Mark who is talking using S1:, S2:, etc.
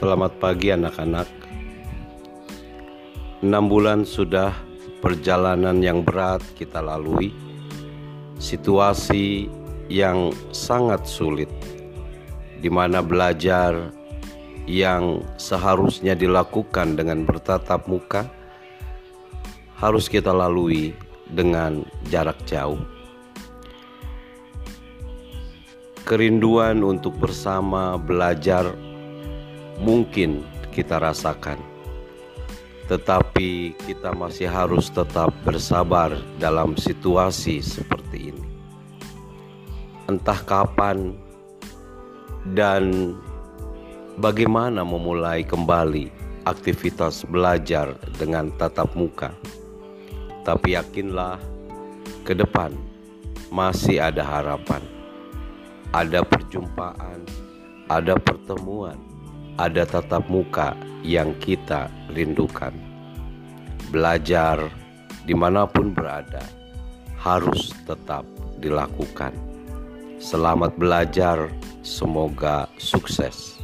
S1: Selamat pagi anak-anak. Enam bulan sudah perjalanan yang berat kita lalui, situasi yang sangat sulit, di mana belajar yang seharusnya dilakukan dengan bertatap muka harus kita lalui dengan jarak jauh. Kerinduan untuk bersama belajar mungkin kita rasakan, tetapi kita masih harus tetap bersabar dalam situasi seperti ini. Entah kapan dan bagaimana memulai kembali aktivitas belajar dengan tatap muka, tapi yakinlah ke depan masih ada harapan, ada perjumpaan, ada pertemuan ada tatap muka yang kita rindukan. Belajar di mana pun berada harus tetap dilakukan. Selamat belajar, semoga sukses.